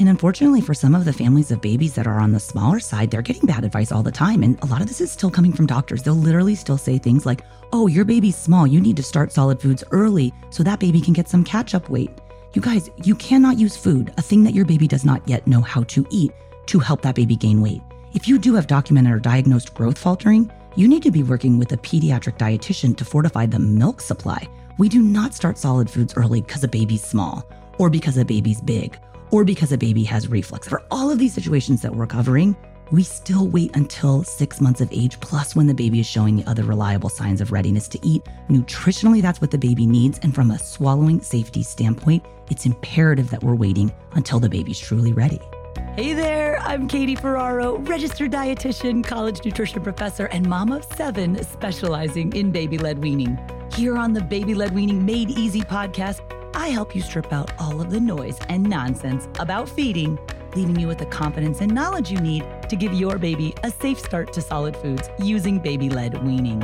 And unfortunately, for some of the families of babies that are on the smaller side, they're getting bad advice all the time. And a lot of this is still coming from doctors. They'll literally still say things like, oh, your baby's small. You need to start solid foods early so that baby can get some catch up weight. You guys, you cannot use food, a thing that your baby does not yet know how to eat, to help that baby gain weight. If you do have documented or diagnosed growth faltering, you need to be working with a pediatric dietitian to fortify the milk supply. We do not start solid foods early because a baby's small or because a baby's big or because a baby has reflux. For all of these situations that we're covering, we still wait until six months of age, plus when the baby is showing the other reliable signs of readiness to eat. Nutritionally, that's what the baby needs. And from a swallowing safety standpoint, it's imperative that we're waiting until the baby's truly ready. Hey there, I'm Katie Ferraro, registered dietitian, college nutrition professor, and mom of seven specializing in baby led weaning. Here on the Baby Led Weaning Made Easy podcast, I help you strip out all of the noise and nonsense about feeding, leaving you with the confidence and knowledge you need to give your baby a safe start to solid foods using baby led weaning.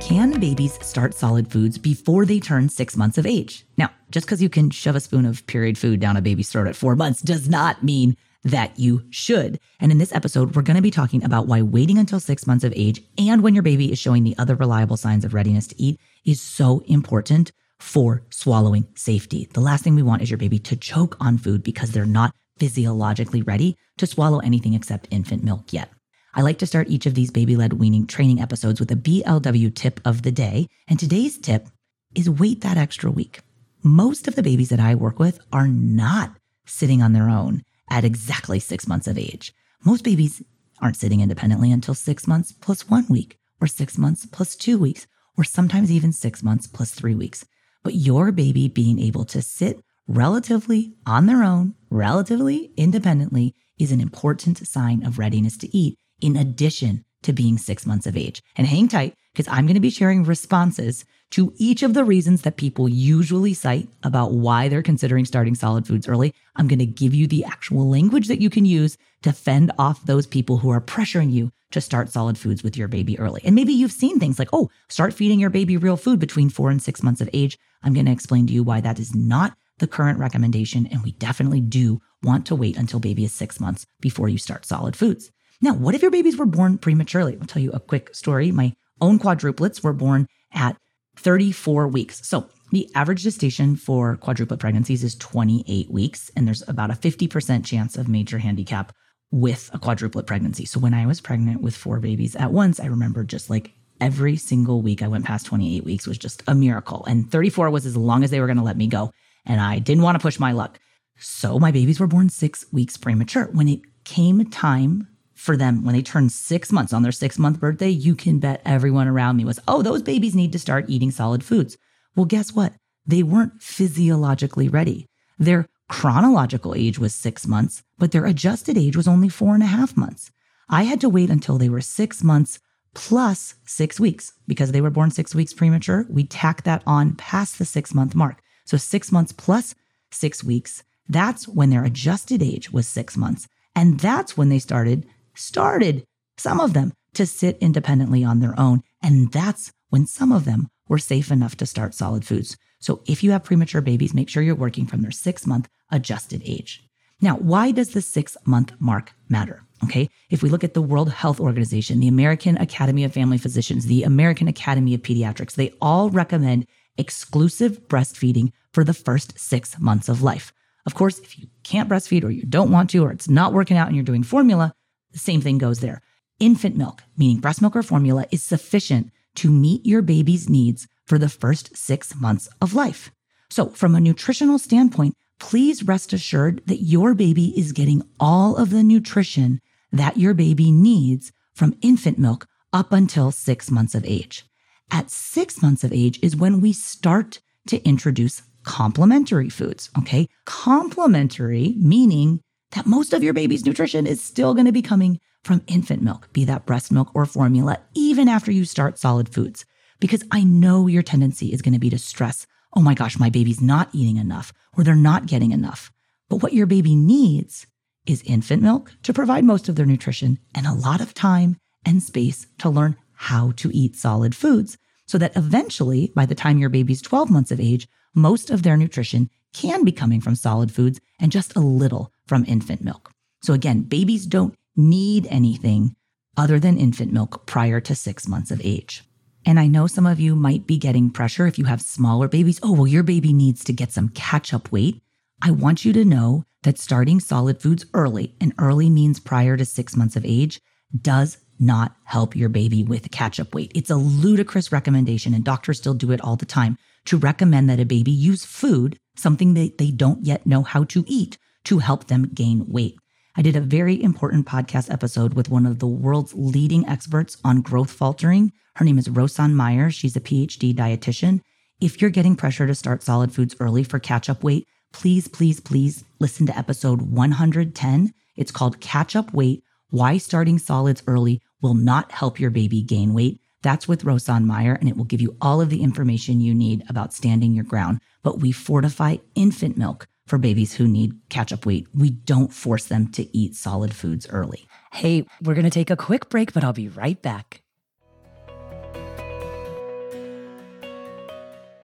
Can babies start solid foods before they turn six months of age? Now, just because you can shove a spoon of pureed food down a baby's throat at four months does not mean that you should. And in this episode, we're going to be talking about why waiting until six months of age and when your baby is showing the other reliable signs of readiness to eat is so important for swallowing safety. The last thing we want is your baby to choke on food because they're not physiologically ready to swallow anything except infant milk yet. I like to start each of these baby led weaning training episodes with a BLW tip of the day. And today's tip is wait that extra week. Most of the babies that I work with are not sitting on their own at exactly six months of age. Most babies aren't sitting independently until six months plus one week, or six months plus two weeks, or sometimes even six months plus three weeks. But your baby being able to sit relatively on their own, relatively independently, is an important sign of readiness to eat, in addition to being six months of age. And hang tight, because I'm going to be sharing responses to each of the reasons that people usually cite about why they're considering starting solid foods early. I'm going to give you the actual language that you can use to fend off those people who are pressuring you to start solid foods with your baby early. And maybe you've seen things like, oh, start feeding your baby real food between four and six months of age. I'm going to explain to you why that is not the current recommendation. And we definitely do want to wait until baby is six months before you start solid foods. Now, what if your babies were born prematurely? I'll tell you a quick story. My own quadruplets were born at 34 weeks. So the average gestation for quadruplet pregnancies is 28 weeks, and there's about a 50% chance of major handicap with a quadruplet pregnancy. So when I was pregnant with four babies at once, I remember just like every single week I went past 28 weeks was just a miracle. And 34 was as long as they were going to let me go. And I didn't want to push my luck. So my babies were born six weeks premature. When it came time for them when they turned six months on their six month birthday, you can bet everyone around me was, oh, those babies need to start eating solid foods. Well, guess what? They weren't physiologically ready. Their chronological age was six months, but their adjusted age was only four and a half months. I had to wait until they were six months plus six weeks because they were born six weeks premature. We tack that on past the six month mark. So six months plus six weeks. That's when their adjusted age was six months. And that's when they started started, some of them, to sit independently on their own. And that's when some of them were safe enough to start solid foods. So if you have premature babies, make sure you're working from their six month adjusted age. Now, why does the six month mark matter? Okay. If we look at the World Health Organization, the American Academy of Family Physicians, the American Academy of Pediatrics, they all recommend exclusive breastfeeding for the first six months of life. Of course, if you can't breastfeed or you don't want to, or it's not working out and you're doing formula, same thing goes there. Infant milk, meaning breast milk or formula, is sufficient to meet your baby's needs for the first six months of life. So, from a nutritional standpoint, please rest assured that your baby is getting all of the nutrition that your baby needs from infant milk up until six months of age. At six months of age is when we start to introduce complementary foods. Okay. Complementary meaning that most of your baby's nutrition is still going to be coming from infant milk, be that breast milk or formula, even after you start solid foods. Because I know your tendency is going to be to stress, oh my gosh, my baby's not eating enough or they're not getting enough. But what your baby needs is infant milk to provide most of their nutrition and a lot of time and space to learn how to eat solid foods so that eventually, by the time your baby's 12 months of age, most of their nutrition can be coming from solid foods and just a little from infant milk. So again, babies don't need anything other than infant milk prior to six months of age. And I know some of you might be getting pressure if you have smaller babies. Oh, well, your baby needs to get some catch up weight. I want you to know that starting solid foods early, and early means prior to six months of age, does not help your baby with catch up weight. It's a ludicrous recommendation, and doctors still do it all the time to recommend that a baby use food, something that they don't yet know how to eat, to help them gain weight. I did a very important podcast episode with one of the world's leading experts on growth faltering. Her name is Rosan Meyer. She's a PhD dietitian. If you're getting pressure to start solid foods early for catch up weight, please, please, please listen to episode 110. It's called Catch Up Weight Why Starting Solids Early Will Not Help Your Baby Gain Weight. That's with Rosan Meyer, and it will give you all of the information you need about standing your ground. But we fortify infant milk for babies who need catch up weight. We don't force them to eat solid foods early. Hey, we're going to take a quick break, but I'll be right back.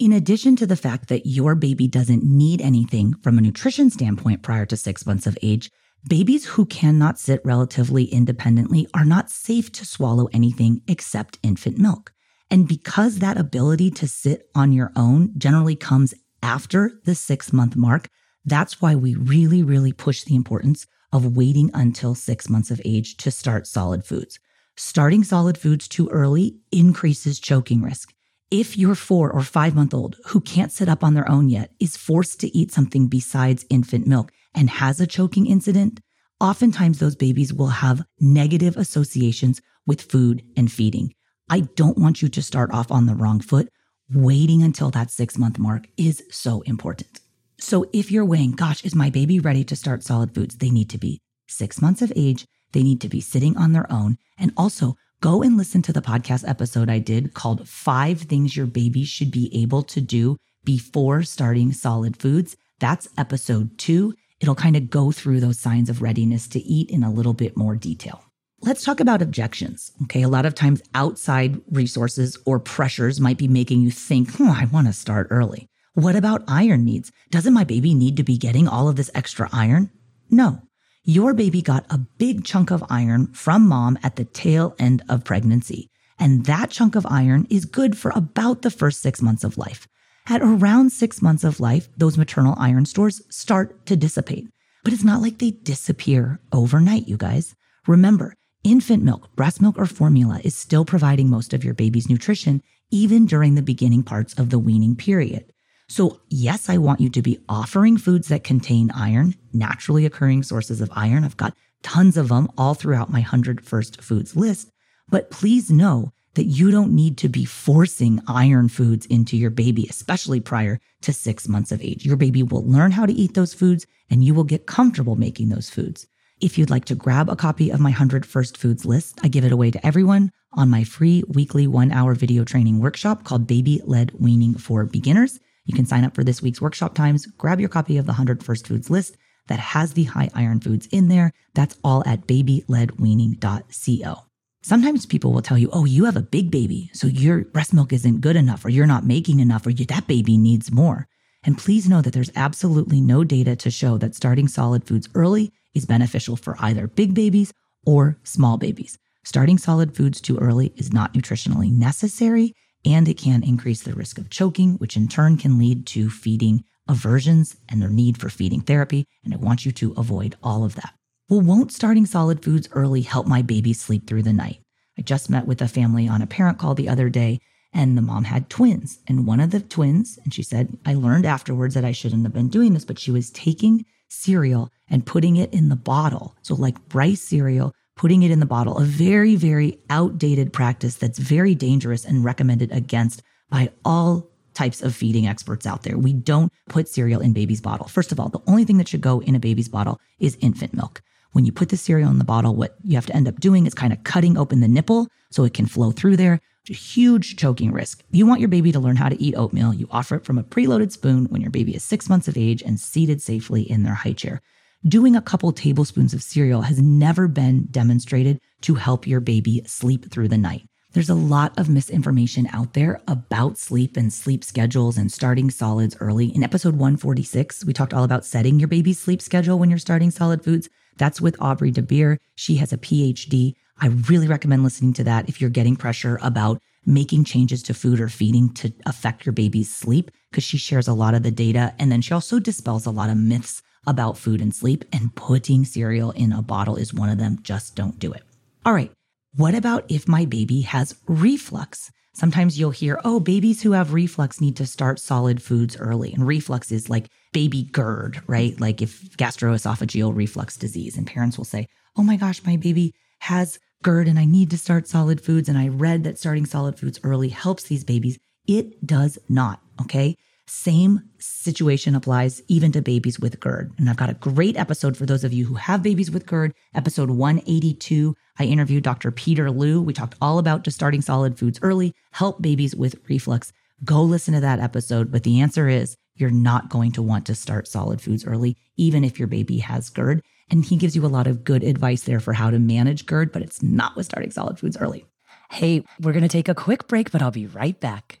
In addition to the fact that your baby doesn't need anything from a nutrition standpoint prior to six months of age, babies who cannot sit relatively independently are not safe to swallow anything except infant milk. And because that ability to sit on your own generally comes after the six month mark, that's why we really, really push the importance of waiting until six months of age to start solid foods. Starting solid foods too early increases choking risk if your four or five month old who can't sit up on their own yet is forced to eat something besides infant milk and has a choking incident, oftentimes those babies will have negative associations with food and feeding. I don't want you to start off on the wrong foot. Waiting until that six month mark is so important. So if you're weighing, gosh, is my baby ready to start solid foods? They need to be six months of age. They need to be sitting on their own. And also, go and listen to the podcast episode I did called Five Things Your Baby Should Be Able to Do Before Starting Solid Foods. That's episode two. It'll kind of go through those signs of readiness to eat in a little bit more detail. Let's talk about objections. Okay. A lot of times outside resources or pressures might be making you think, hmm, I want to start early. What about iron needs? Doesn't my baby need to be getting all of this extra iron? No your baby got a big chunk of iron from mom at the tail end of pregnancy. And that chunk of iron is good for about the first six months of life. At around six months of life, those maternal iron stores start to dissipate. But it's not like they disappear overnight, you guys. Remember, infant milk, breast milk, or formula is still providing most of your baby's nutrition, even during the beginning parts of the weaning period. So, yes, I want you to be offering foods that contain iron, naturally occurring sources of iron. I've got tons of them all throughout my 100 first foods list. But please know that you don't need to be forcing iron foods into your baby, especially prior to six months of age. Your baby will learn how to eat those foods and you will get comfortable making those foods. If you'd like to grab a copy of my 100 First Foods list, I give it away to everyone on my free weekly one hour video training workshop called Baby Led Weaning for Beginners. You can sign up for this week's workshop times, grab your copy of the 100 First Foods list that has the high iron foods in there. That's all at babyledweaning.co. Sometimes people will tell you, oh, you have a big baby, so your breast milk isn't good enough, or you're not making enough, or that baby needs more. And please know that there's absolutely no data to show that starting solid foods early is beneficial for either big babies or small babies. Starting solid foods too early is not nutritionally necessary, and it can increase the risk of choking, which in turn can lead to feeding aversions and their need for feeding therapy. And I want you to avoid all of that. Well, won't starting solid foods early help my baby sleep through the night? I just met with a family on a parent call the other day, and the mom had twins. And one of the twins, and she said, I learned afterwards that I shouldn't have been doing this, but she was taking cereal and putting it in the bottle. So, like rice cereal, putting it in the bottle, a very, very outdated practice that's very dangerous and recommended against by all types of feeding experts out there. We don't put cereal in baby's bottle. First of all, the only thing that should go in a baby's bottle is infant milk. When you put the cereal in the bottle, what you have to end up doing is kind of cutting open the nipple so it can flow through there. It's a huge choking risk. You want your baby to learn how to eat oatmeal. You offer it from a preloaded spoon when your baby is six months of age and seated safely in their high chair. Doing a couple tablespoons of cereal has never been demonstrated to help your baby sleep through the night. There's a lot of misinformation out there about sleep and sleep schedules and starting solids early. In episode 146, we talked all about setting your baby's sleep schedule when you're starting solid foods. That's with Aubrey DeBeer. She has a PhD. I really recommend listening to that if you're getting pressure about making changes to food or feeding to affect your baby's sleep, because she shares a lot of the data. And then she also dispels a lot of myths about food and sleep. And putting cereal in a bottle is one of them. Just don't do it. All right. What about if my baby has reflux? Sometimes you'll hear, oh, babies who have reflux need to start solid foods early. And reflux is like baby GERD, right? Like if gastroesophageal reflux disease. And parents will say, oh my gosh, my baby has GERD and I need to start solid foods. And I read that starting solid foods early helps these babies. It does not. Okay. Same situation applies even to babies with GERD. And I've got a great episode for those of you who have babies with GERD, episode 182. I interviewed Dr. Peter Lu. We talked all about just starting solid foods early, help babies with reflux. Go listen to that episode. But the answer is you're not going to want to start solid foods early, even if your baby has GERD. And he gives you a lot of good advice there for how to manage GERD, but it's not with starting solid foods early. Hey, we're going to take a quick break, but I'll be right back.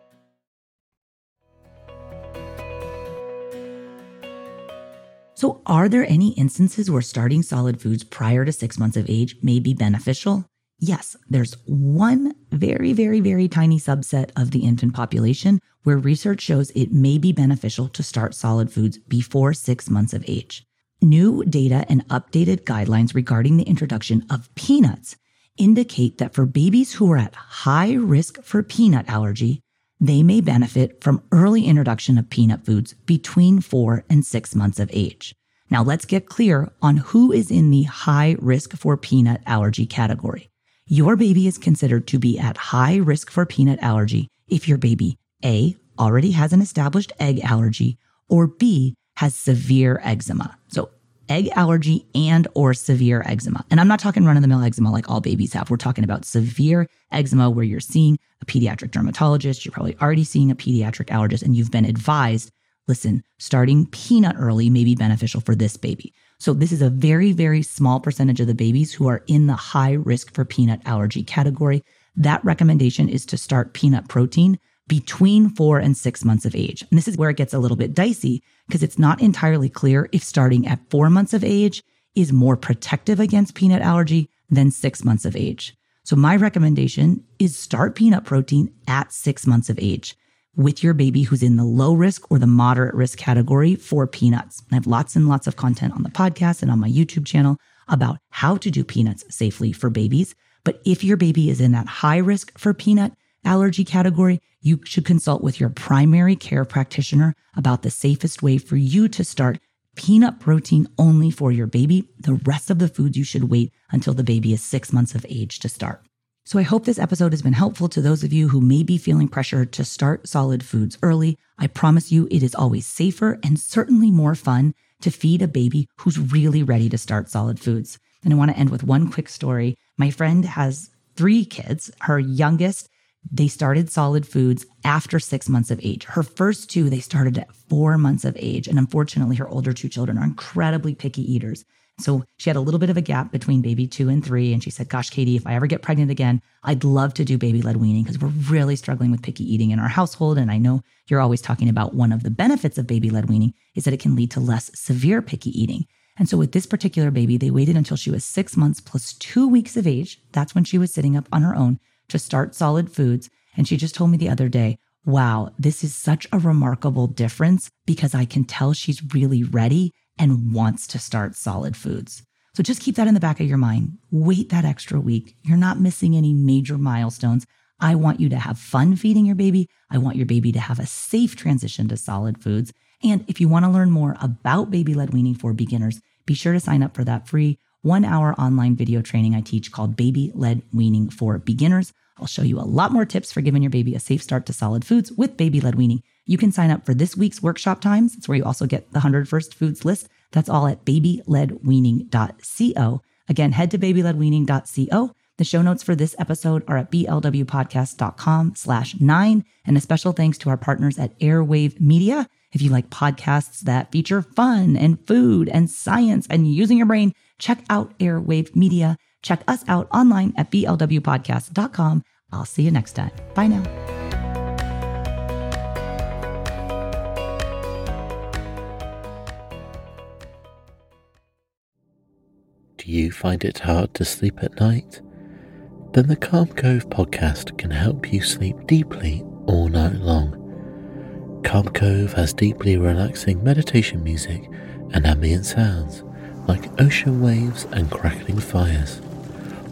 So, are there any instances where starting solid foods prior to six months of age may be beneficial? Yes, there's one very, very, very tiny subset of the infant population where research shows it may be beneficial to start solid foods before six months of age. New data and updated guidelines regarding the introduction of peanuts indicate that for babies who are at high risk for peanut allergy, they may benefit from early introduction of peanut foods between four and six months of age. Now let's get clear on who is in the high risk for peanut allergy category. Your baby is considered to be at high risk for peanut allergy if your baby A already has an established egg allergy or B has severe eczema. So egg allergy and or severe eczema. And I'm not talking run of the mill eczema like all babies have. We're talking about severe eczema where you're seeing a pediatric dermatologist, you're probably already seeing a pediatric allergist and you've been advised, listen, starting peanut early may be beneficial for this baby. So this is a very very small percentage of the babies who are in the high risk for peanut allergy category. That recommendation is to start peanut protein between four and six months of age. And this is where it gets a little bit dicey because it's not entirely clear if starting at four months of age is more protective against peanut allergy than six months of age. So my recommendation is start peanut protein at six months of age. with your baby who's in the low risk or the moderate risk category for peanuts. I have lots and lots of content on the podcast and on my YouTube channel about how to do peanuts safely for babies. But if your baby is in that high risk for peanut allergy category, you should consult with your primary care practitioner about the safest way for you to start peanut protein only for your baby. The rest of the foods you should wait until the baby is six months of age to start. So I hope this episode has been helpful to those of you who may be feeling pressure to start solid foods early. I promise you it is always safer and certainly more fun to feed a baby who's really ready to start solid foods. And I want to end with one quick story. My friend has three kids. Her youngest, they started solid foods after six months of age. Her first two, they started at four months of age. And unfortunately, her older two children are incredibly picky eaters. So she had a little bit of a gap between baby two and three. And she said, Gosh, Katie, if I ever get pregnant again, I'd love to do baby led weaning because we're really struggling with picky eating in our household. And I know you're always talking about one of the benefits of baby led weaning is that it can lead to less severe picky eating. And so with this particular baby, they waited until she was six months plus two weeks of age. That's when she was sitting up on her own to start solid foods. And she just told me the other day, wow, this is such a remarkable difference because I can tell she's really ready and wants to start solid foods. So just keep that in the back of your mind. Wait that extra week. You're not missing any major milestones. I want you to have fun feeding your baby. I want your baby to have a safe transition to solid foods. And if you want to learn more about baby led weaning for beginners, be sure to sign up for that free one hour online video training I teach called Baby Led Weaning for Beginners. I'll show you a lot more tips for giving your baby a safe start to solid foods with baby led weaning. You can sign up for this week's workshop times. It's where you also get the 100 first foods list. That's all at babyledweaning.co. Again, head to babyledweaning.co. The show notes for this episode are at blwpodcast.com slash nine. And a special thanks to our partners at Airwave Media. If you like podcasts that feature fun and food and science and using your brain, check out Airwave Media. Check us out online at blwpodcast.com. I'll see you next time. Bye now. Do you find it hard to sleep at night? Then the Calm Cove podcast can help you sleep deeply all night long. Calm Cove has deeply relaxing meditation music and ambient sounds like ocean waves and crackling fires.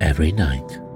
every night.